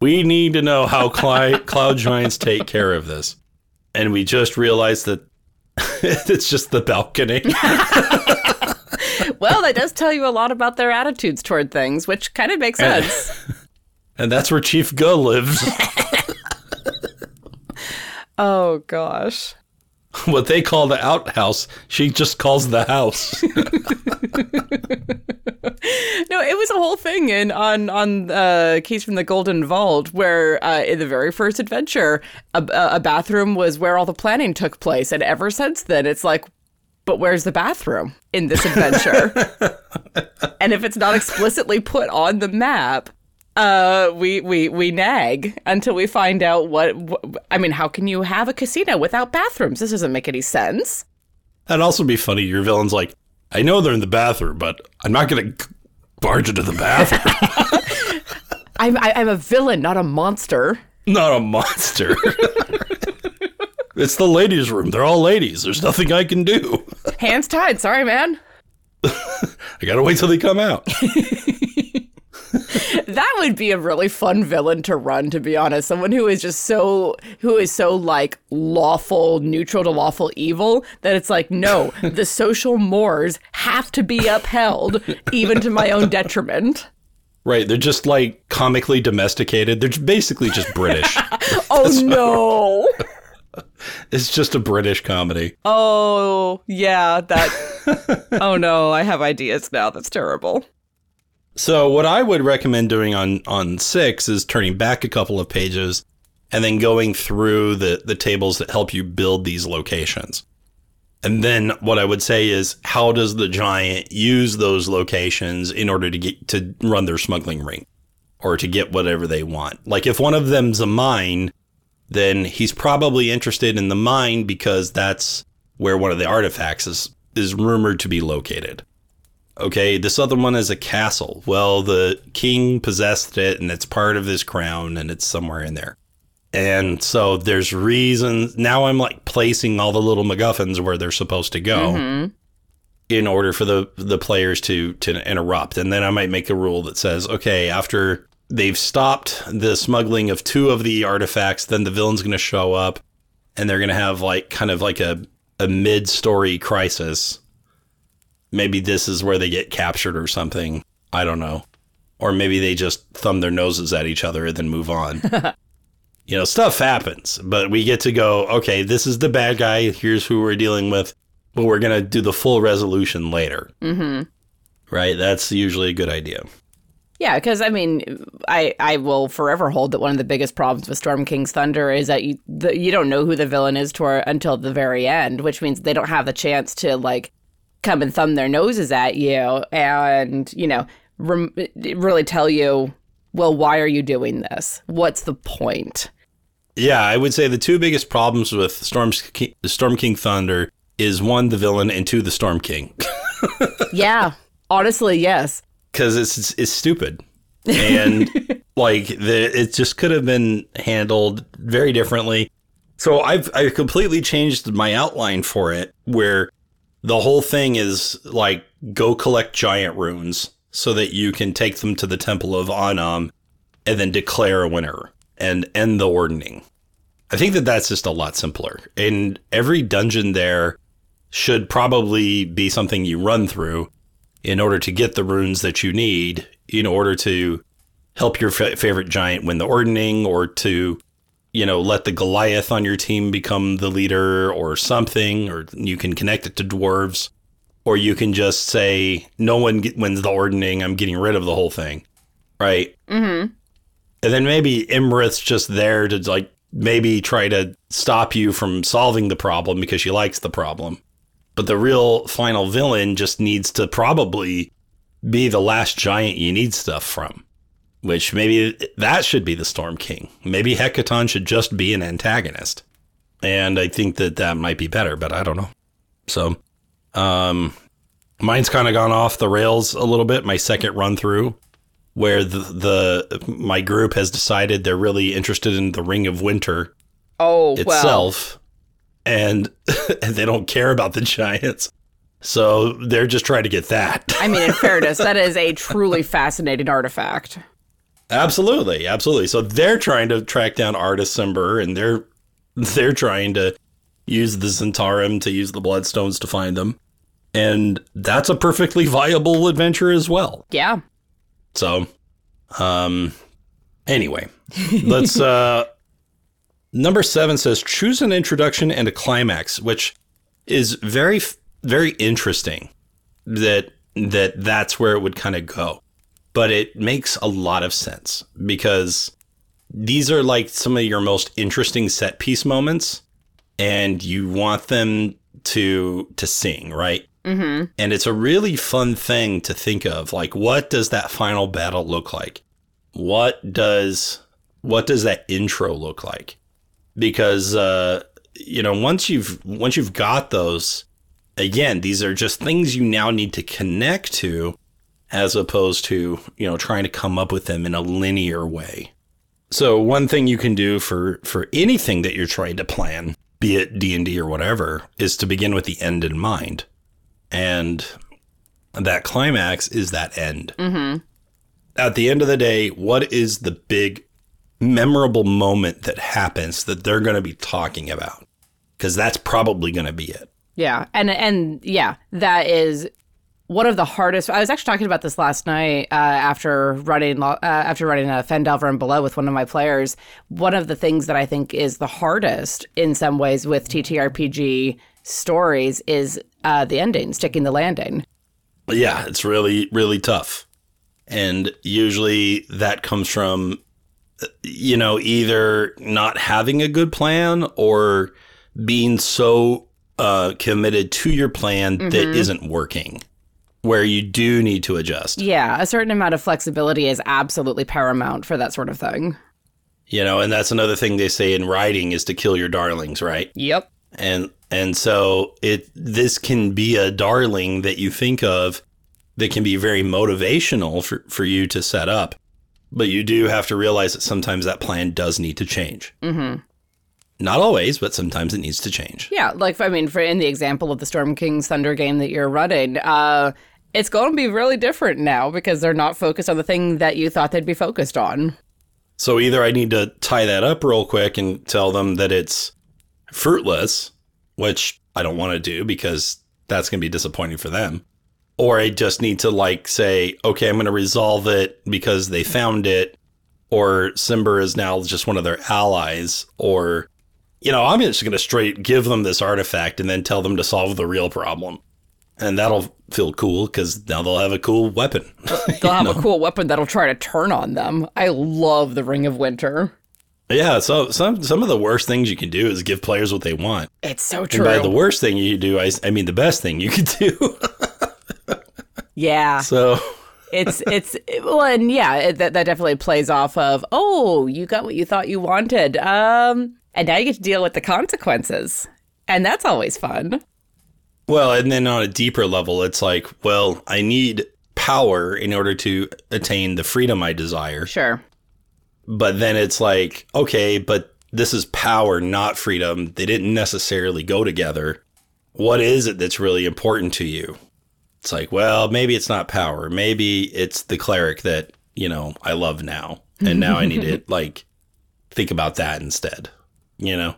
We need to know how *laughs* cloud giants take care of this. And we just realized that *laughs* it's just the balcony. well, that does tell you a lot about their attitudes toward things, which kind of makes sense. And, and that's where Chief Guh lives. oh, gosh. *laughs* What they call the outhouse, she just calls the house. *laughs* no, it was a whole thing in on on uh, Keys from the Golden Vault, where uh, in the very first adventure, a, a bathroom was where all the planning took place, and ever since then, it's like but where's the bathroom in this adventure? *laughs* and if it's not explicitly put on the map, uh, we we we nag until we find out what, what. I mean, how can you have a casino without bathrooms? This doesn't make any sense. That'd also be funny. Your villain's like, I know they're in the bathroom, but I'm not going to barge into the bathroom. *laughs* *laughs* I'm I, am i am a villain, not a monster. Not a monster. *laughs* it's the ladies' room. They're all ladies. There's nothing I can do. Hands tied. Sorry, man. I gotta wait till they come out. *laughs* that would be a really fun villain to run to be honest someone who is just so who is so like lawful neutral to lawful evil that it's like no *laughs* the social mores have to be upheld even to my own detriment Right, they're just like comically domesticated. They're basically just British. *laughs* oh no. it's just a British comedy. Oh, yeah, that Oh no, I have ideas now. That's terrible. So what I would recommend doing on on 6 is turning back a couple of pages and then going through the the tables that help you build these locations. And then what I would say is how does the giant use those locations in order to get to run their smuggling ring or to get whatever they want? Like if one of them's a mine, then he's probably interested in the mine because that's where one of the artifacts is is rumored to be located. Okay, this other one is a castle. Well, the king possessed it and it's part of his crown and it's somewhere in there. And so there's reasons. Now I'm like placing all the little MacGuffins where they're supposed to go mm-hmm. in order for the, the players to, to interrupt. And then I might make a rule that says, okay, after they've stopped the smuggling of two of the artifacts, then the villain's going to show up and they're going to have like kind of like a, a mid story crisis. Maybe this is where they get captured or something. I don't know. Or maybe they just thumb their noses at each other and then move on. *laughs* you know, stuff happens, but we get to go, okay, this is the bad guy. Here's who we're dealing with, but we're going to do the full resolution later. Mm-hmm. Right? That's usually a good idea. Yeah, because I mean, I I will forever hold that one of the biggest problems with Storm King's Thunder is that you the, you don't know who the villain is to our, until the very end, which means they don't have the chance to like come and thumb their noses at you and you know rem- really tell you well, why are you doing this? What's the point? Yeah, I would say the two biggest problems with Storm King, Storm King Thunder is one the villain and two the Storm King. *laughs* yeah, honestly, yes. Because it's it's stupid, and *laughs* like the it just could have been handled very differently. So I've I've completely changed my outline for it, where the whole thing is like go collect giant runes so that you can take them to the Temple of Annam and then declare a winner and end the ordning. I think that that's just a lot simpler. And every dungeon there should probably be something you run through in order to get the runes that you need in order to help your f- favorite giant win the ordning or to you know let the goliath on your team become the leader or something or you can connect it to dwarves or you can just say no one wins the ordning. I'm getting rid of the whole thing, right? Mm-hmm. And then maybe Iymrith's just there to like maybe try to stop you from solving the problem because she likes the problem. But the real final villain just needs to probably be the last giant you need stuff from. Which maybe that should be the Storm King. Maybe Hekaton should just be an antagonist. And I think that that might be better, but I don't know. So um, mine's kind of gone off the rails a little bit. My second run through, where the, the my group has decided they're really interested in the Ring of Winter. Oh, itself, well. *laughs* and they don't care about the giants. So they're just trying to get that. I mean, in fairness, that *laughs* is a truly fascinating artifact. Absolutely, absolutely. So they're trying to track down Artus Cimber, and they're *laughs* they're trying to use the Zhentarim to use the Bloodstones to find them. And that's a perfectly viable adventure as well. Yeah. So, um, anyway, let's, *laughs* uh, number seven says choose an introduction and a climax, which is very, very interesting that, that that's where it would kind of go. But it makes a lot of sense because these are like some of your most interesting set piece moments and you want them to to sing, right? Mm-hmm. And it's a really fun thing to think of. Like, what does that final battle look like? What does what does that intro look like? Because uh, you know, once you've once you've got those, again, these are just things you now need to connect to, as opposed to you know trying to come up with them in a linear way. So one thing you can do for for anything that you're trying to plan, be it D and D or whatever, is to begin with the end in mind, and that climax is that end. Mm-hmm. At the end of the day, what is the big memorable moment that happens that they're going to be talking about? Because that's probably going to be it. Yeah, and and yeah, that is one of the hardest. I was actually talking about this last night uh, after running uh, after running a Phandelver and Below with one of my players. One of the things that I think is the hardest in some ways with TTRPG stories is uh, the ending, sticking the landing. Yeah, it's really really tough, and usually that comes from you know either not having a good plan or being so uh, committed to your plan mm-hmm. that isn't working where you do need to adjust. Yeah, a certain amount of flexibility is absolutely paramount for that sort of thing. You know, and that's another thing they say in writing is to kill your darlings, right? Yep. And and so it this can be a darling that you think of that can be very motivational for, for you to set up. But you do have to realize that sometimes that plan does need to change. Mm-hmm. Not always, but sometimes it needs to change. Yeah, like I mean, for in the example of the Storm King's Thunder game that you're running, uh, it's going to be really different now because they're not focused on the thing that you thought they'd be focused on. So either I need to tie that up real quick and tell them that it's fruitless, which I don't want to do because that's going to be disappointing for them. Or I just need to like say, okay, I'm going to resolve it because they found it, or Cimber is now just one of their allies, or, you know, I'm just going to straight give them this artifact and then tell them to solve the real problem and that'll feel cool because now they'll have a cool weapon. *laughs* they'll have know? a cool weapon that'll try to turn on them. I love the Ring of Winter. Yeah, so some some of the worst things you can do is give players what they want. It's so true. And by the worst thing you do, I, I mean the best thing you *laughs* could do. yeah. So it's it's well, and yeah, it, that that definitely plays off of oh, you got what you thought you wanted, um, and now you get to deal with the consequences, and that's always fun. Well, and then on a deeper level, it's like, well, I need power in order to attain the freedom I desire. Sure. But then it's like, okay, but this is power, not freedom. They didn't necessarily go together. What is it that's really important to you? It's like, well, maybe it's not power. Maybe it's the cleric that, you know, I love now. And now I need to *laughs* like think about that instead, you know?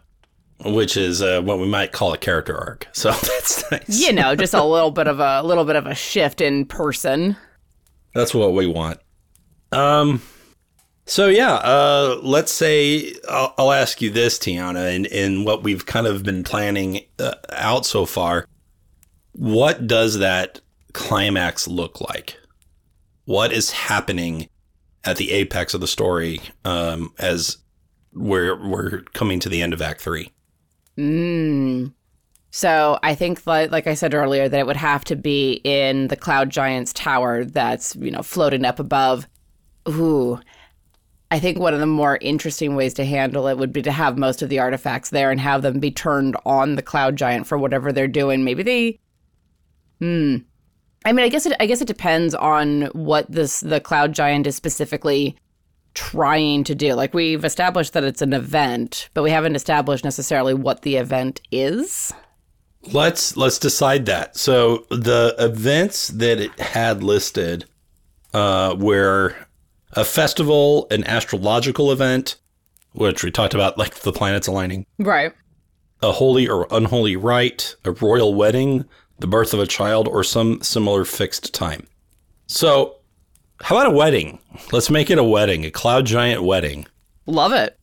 Which is uh, what we might call a character arc. So *laughs* that's nice. You know, just a little bit of a little bit of a shift in person. That's what we want. Um. So yeah, uh, let's say I'll, I'll, ask you this, Tiana, and in what we've kind of been planning uh, out so far. What does that climax look like? What is happening at the apex of the story um, as we're we're coming to the end of Act Three? Mm. So I think, like, like I said earlier, that it would have to be in the Cloud Giant's tower that's you know floating up above. Ooh, I think one of the more interesting ways to handle it would be to have most of the artifacts there and have them be turned on the Cloud Giant for whatever they're doing. Maybe they. Hmm. I mean, I guess it. I guess it depends on what this the Cloud Giant is specifically trying to do. Like we've established that it's an event, but we haven't established necessarily what the event is. Let's let's decide that. So the events that it had listed uh, were a festival, an astrological event, which we talked about, like the planets aligning, right? A holy or unholy rite, a royal wedding, the birth of a child, or some similar fixed time. So how about a wedding? Let's make it a wedding, a cloud giant wedding. Love it.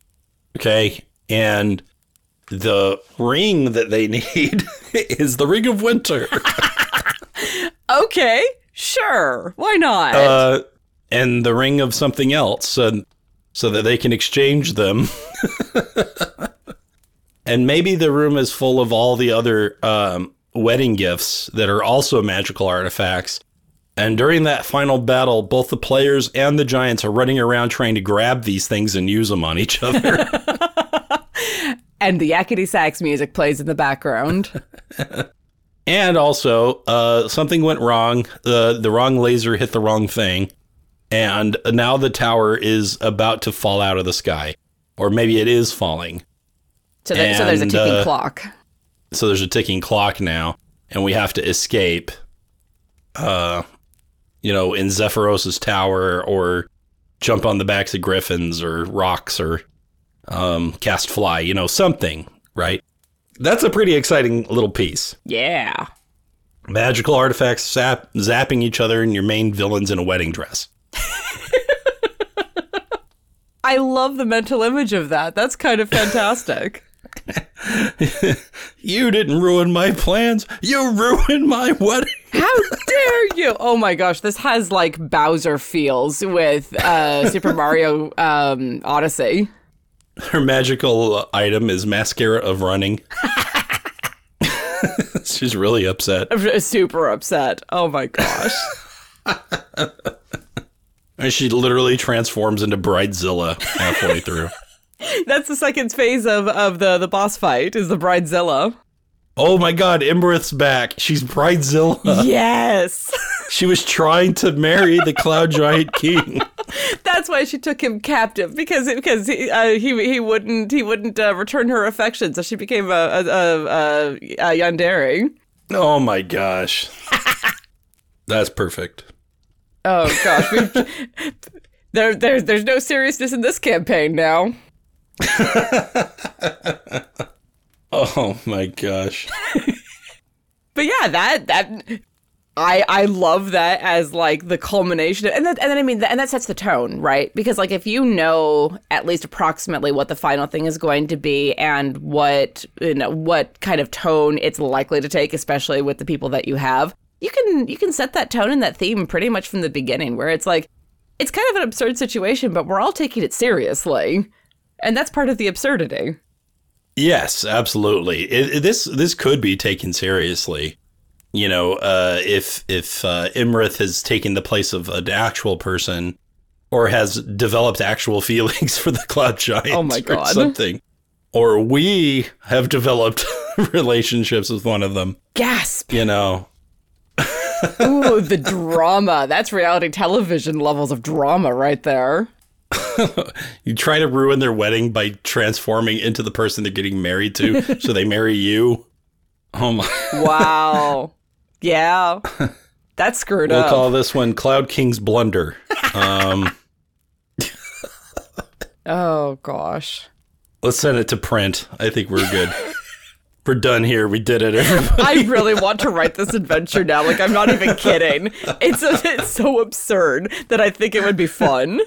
Okay. And the ring that they *laughs* need is the ring of winter. *laughs* okay. Sure. Why not? Uh, and the ring of something else so, so that they can exchange them. *laughs* And maybe the room is full of all the other um, wedding gifts that are also magical artifacts. And during that final battle, both the players and the giants are running around trying to grab these things and use them on each other. *laughs* and the yakety sax music plays in the background. *laughs* and also, uh, something went wrong. Uh, the wrong laser hit the wrong thing. And now the tower is about to fall out of the sky. Or maybe it is falling. So, there, and, so there's a ticking uh, clock. So there's a ticking clock now. And we have to escape. Uh, you know, in Zephyros's tower or jump on the backs of griffins or rocks or um, cast fly, you know, something, right? That's a pretty exciting little piece. Yeah. Magical artifacts zap- zapping each other and your main villains in a wedding dress. *laughs* I love the mental image of that. That's kind of fantastic. *laughs* you didn't ruin my plans. You ruined my wedding. *laughs* How dare you? Oh my gosh, this has like Bowser feels with uh, Super Mario um, Odyssey. Her magical item is mascara of running. *laughs* She's really upset. Super upset. Oh my gosh. and she literally transforms into Bridezilla halfway through. That's the second phase of, of the, the boss fight is the Bridezilla. Oh my god, Iymrith's back. She's Bridezilla. Yes. *laughs* she was trying to marry the Cloud Giant King. *laughs* That's why she took him captive because because he uh, he, he wouldn't he wouldn't uh, return her affection, so she became a a, a, a, a yandere. Oh my gosh, that's perfect. Oh gosh, *laughs* there there's there's no seriousness in this campaign now. *laughs* oh my gosh. *laughs* but yeah, that that I I love that as like the culmination, and then and then I mean, and that sets the tone, right? Because like if you know at least approximately what the final thing is going to be and what you know what kind of tone it's likely to take, especially with the people that you have, you can you can set that tone and that theme pretty much from the beginning, where it's like it's kind of an absurd situation, but we're all taking it seriously. And that's part of the absurdity. Yes, absolutely. It, it, this this could be taken seriously. You know, uh, if if uh, Iymrith has taken the place of an actual person, or has developed actual *laughs* feelings for the Cloud Giant, oh my god, or something, or we have developed *laughs* relationships with one of them. Gasp! You know. Ooh, the drama. That's reality television levels of drama right there. *laughs* you try to ruin their wedding by transforming into the person they're getting married to, *laughs* so they marry you. Oh my! *laughs* wow. Yeah, that's screwed we'll up. We'll call this one Cloud King's blunder. Um, oh gosh. Let's send it to print. I think we're good. we're done here. We did it, everybody. I really want to write this adventure now. Like I'm not even kidding. It's a, it's so absurd that I think it would be fun.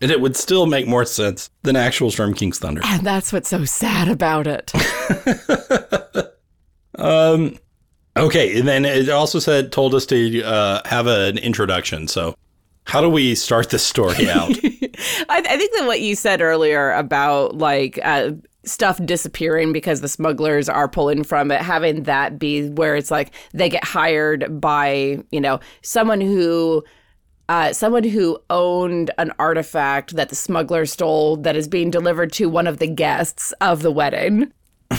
And it would still make more sense than actual Storm King's Thunder. And that's what's so sad about it. *laughs* um, okay, and then it also said told us to uh, have an introduction. So, how do we start this story out? *laughs* I, I, think that what you said earlier about like uh, stuff disappearing because the smugglers are pulling from it, having that be where it's like they get hired by you know someone who uh, someone who owned an artifact that the smuggler stole that is being delivered to one of the guests of the wedding.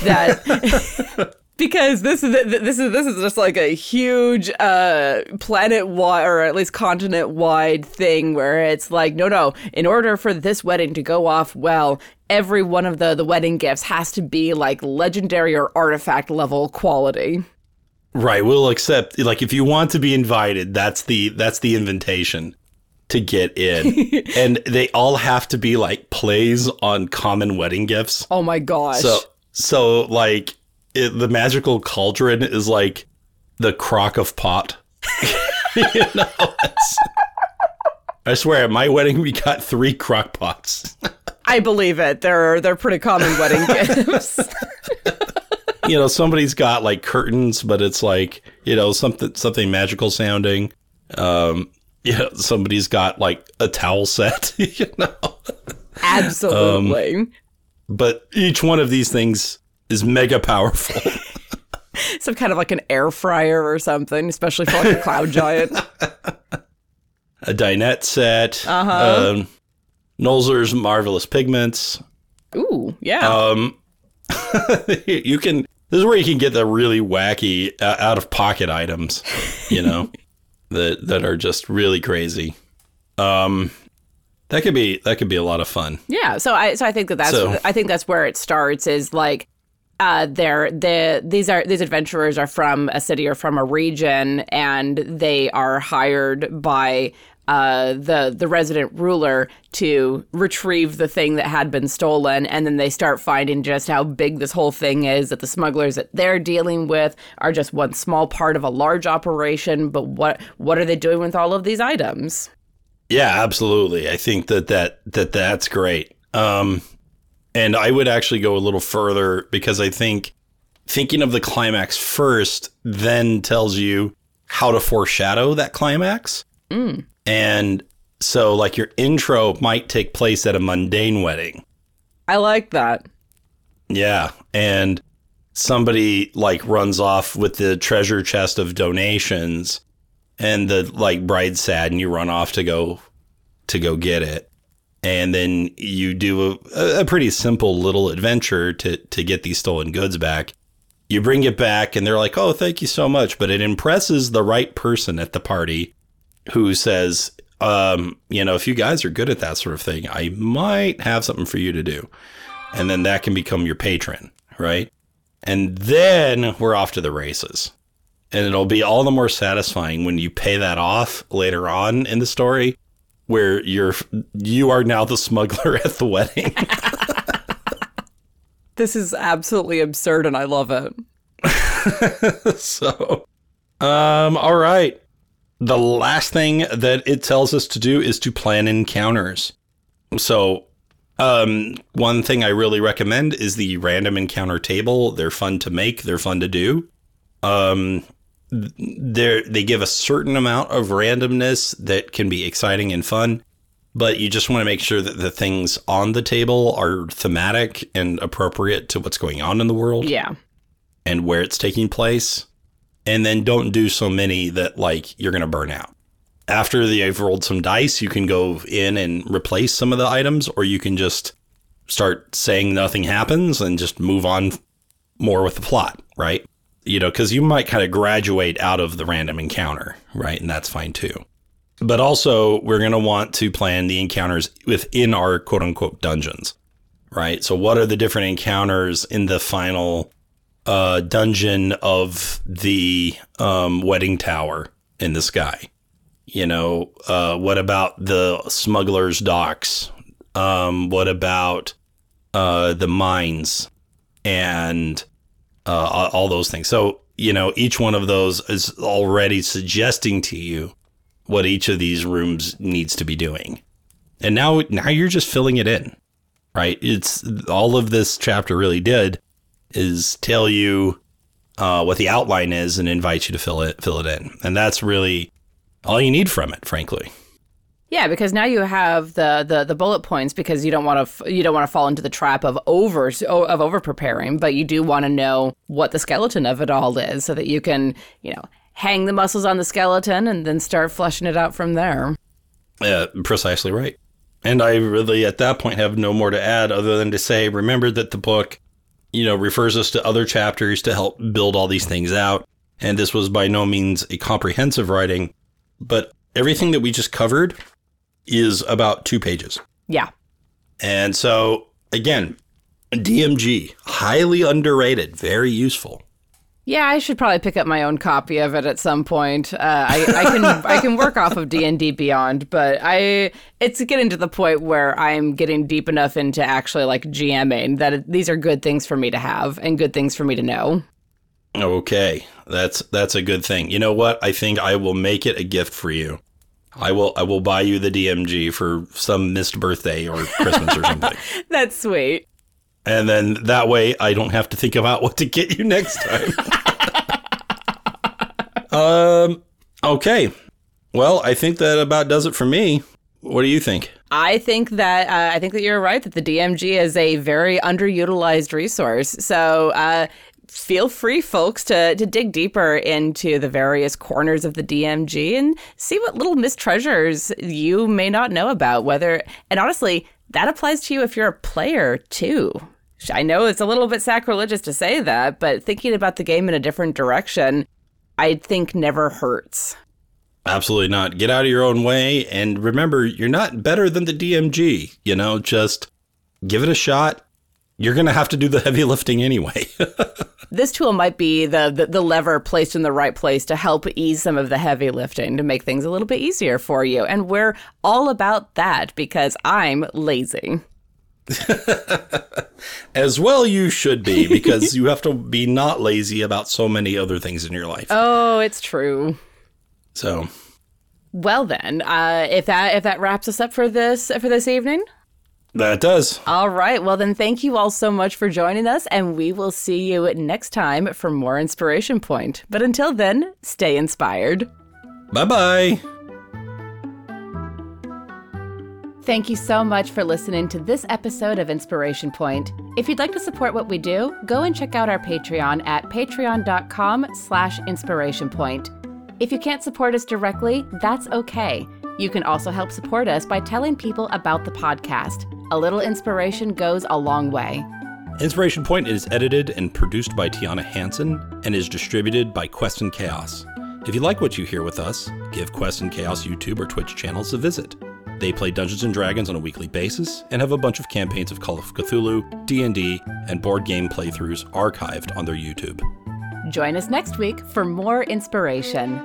That *laughs* because this is this is this is just like a huge uh, planet wide or at least continent wide thing where it's like no no in order for this wedding to go off well every one of the the wedding gifts has to be like legendary or artifact level quality. Right, we'll accept like if you want to be invited, that's the that's the invitation to get in. *laughs* and they all have to be like plays on common wedding gifts. Oh my gosh. So so like it, the magical cauldron is like the crock of pot. *laughs* you know, I swear, at my wedding we got three crock pots. *laughs* I believe it. They're they're pretty common wedding gifts you know, somebody's got like curtains, but it's like, you know, something something magical sounding. Um, *laughs* yeah, somebody's got like a towel set, *laughs* you know. Absolutely. Um, but each one of these things is mega powerful. *laughs* Some kind of like an air fryer or something, especially for like a cloud giant. A dinette set. Uh-huh. Um, Nolzur's marvelous pigments. Ooh, yeah. Um, you can. This is where you can get the really wacky, uh, out of pocket items. You know, *laughs* that that are just really crazy. Um, that could be that could be a lot of fun. Yeah. So I so I think that that's so, I think that's where it starts. Is like uh, they're the these are these adventurers are from a city or from a region, and they are hired by uh, the the resident ruler to retrieve the thing that had been stolen, and then they start finding just how big this whole thing is. That the smugglers that they're dealing with are just one small part of a large operation. But what what are they doing with all of these items? Yeah, absolutely. I think that that that that's great. Um, and I would actually go a little further because I think thinking of the climax first then tells you how to foreshadow that climax. Mm. And so, like, your intro might take place at a mundane wedding. I like that. Yeah. And somebody, like, runs off with the treasure chest of donations and the, like, bride's sad and you run off to go, to go get it. And then you do a, a pretty simple little adventure to, to get these stolen goods back. You bring it back and they're like, oh, thank you so much. But it impresses the right person at the party who says, um, you know, if you guys are good at that sort of thing, I might have something for you to do. And then that can become your patron, right? And then we're off to the races. And it'll be all the more satisfying when you pay that off later on in the story where you're you are now the smuggler *laughs* at the wedding. *laughs* this is absolutely absurd and I love it. *laughs* so um all right the last thing that it tells us to do is to plan encounters. So, um, one thing I really recommend is the random encounter table. They're fun to make, they're fun to do. Um, they they give a certain amount of randomness that can be exciting and fun, but you just want to make sure that the things on the table are thematic and appropriate to what's going on in the world. Yeah. And where it's taking place and then don't do so many that like you're going to burn out. After you've rolled some dice, you can go in and replace some of the items, or you can just start saying nothing happens and just move on more with the plot, right? You know, because you might kind of graduate out of the random encounter, right? And that's fine too. But also, we're going to want to plan the encounters within our quote unquote dungeons, right? So, what are the different encounters in the final uh, dungeon of the um, wedding tower in the sky. You know, uh, what about the smuggler's docks? Um, what about uh, the mines and uh, all those things? So, you know, each one of those is already suggesting to you what each of these rooms needs to be doing. And now, now you're just filling it in, right? It's all of this chapter really did is tell you uh, what the outline is and invite you to fill it fill it in, and that's really all you need from it, frankly. Yeah, because now you have the, the, the bullet points because you don't want to you don't want to fall into the trap of over of over preparing, but you do want to know what the skeleton of it all is, so that you can you know hang the muscles on the skeleton and then start fleshing it out from there. Yeah, precisely right. And I really, at that point, have no more to add other than to say, remember that the book you know, refers us to other chapters to help build all these things out. And this was by no means a comprehensive writing, but everything that we just covered is about two pages. Yeah. And so, again, DMG, highly underrated, very useful. Yeah, I should probably pick up my own copy of it at some point. Uh, I, I, can I can work off of D and D Beyond, but I it's getting to the point where I'm getting deep enough into actually like GMing that it, these are good things for me to have and good things for me to know. Okay, that's that's a good thing. You know what? I think I will make it a gift for you. I will I will buy you the DMG for some missed birthday or Christmas or something. *laughs* that's sweet. And then that way I don't have to think about what to get you next time. *laughs* um okay. Well, I think that about does it for me. What do you think? I think that uh, I think that you're right that the DMG is a very underutilized resource. So uh, feel free, folks, to to dig deeper into the various corners of the DMG and see what little missed treasures you may not know about. Whether and honestly, that applies to you if you're a player too. I know it's a little bit sacrilegious to say that, but thinking about the game in a different direction, I think never hurts. Absolutely not. Get out of your own way. And remember, you're not better than the DMG. You know, just give it a shot. You're going to have to do the heavy lifting anyway. *laughs* this tool might be the, the, the lever placed in the right place to help ease some of the heavy lifting to make things a little bit easier for you. And we're all about that because I'm lazy. *laughs* As well, you should be because you have to be not lazy about so many other things in your life. Oh, it's true. So, well then, uh, if that if that wraps us up for this for this evening, that does. All right. Well, then, thank you all so much for joining us, and we will see you next time for more Inspiration Point. But until then, stay inspired. Bye bye. Thank you so much for listening to this episode of Inspiration Point. If you'd like to support what we do, go and check out our Patreon at patreon.com slash inspirationpoint. If you can't support us directly, that's okay. You can also help support us by telling people about the podcast. A little inspiration goes a long way. Inspiration Point is edited and produced by Tiana Hansen and is distributed by Quest and Chaos. If you like what you hear with us, give Quest and Chaos YouTube or Twitch channels a visit. They play Dungeons and Dragons on a weekly basis and have a bunch of campaigns of Call of Cthulhu, D&D, and board game playthroughs archived on their YouTube. Join us next week for more inspiration.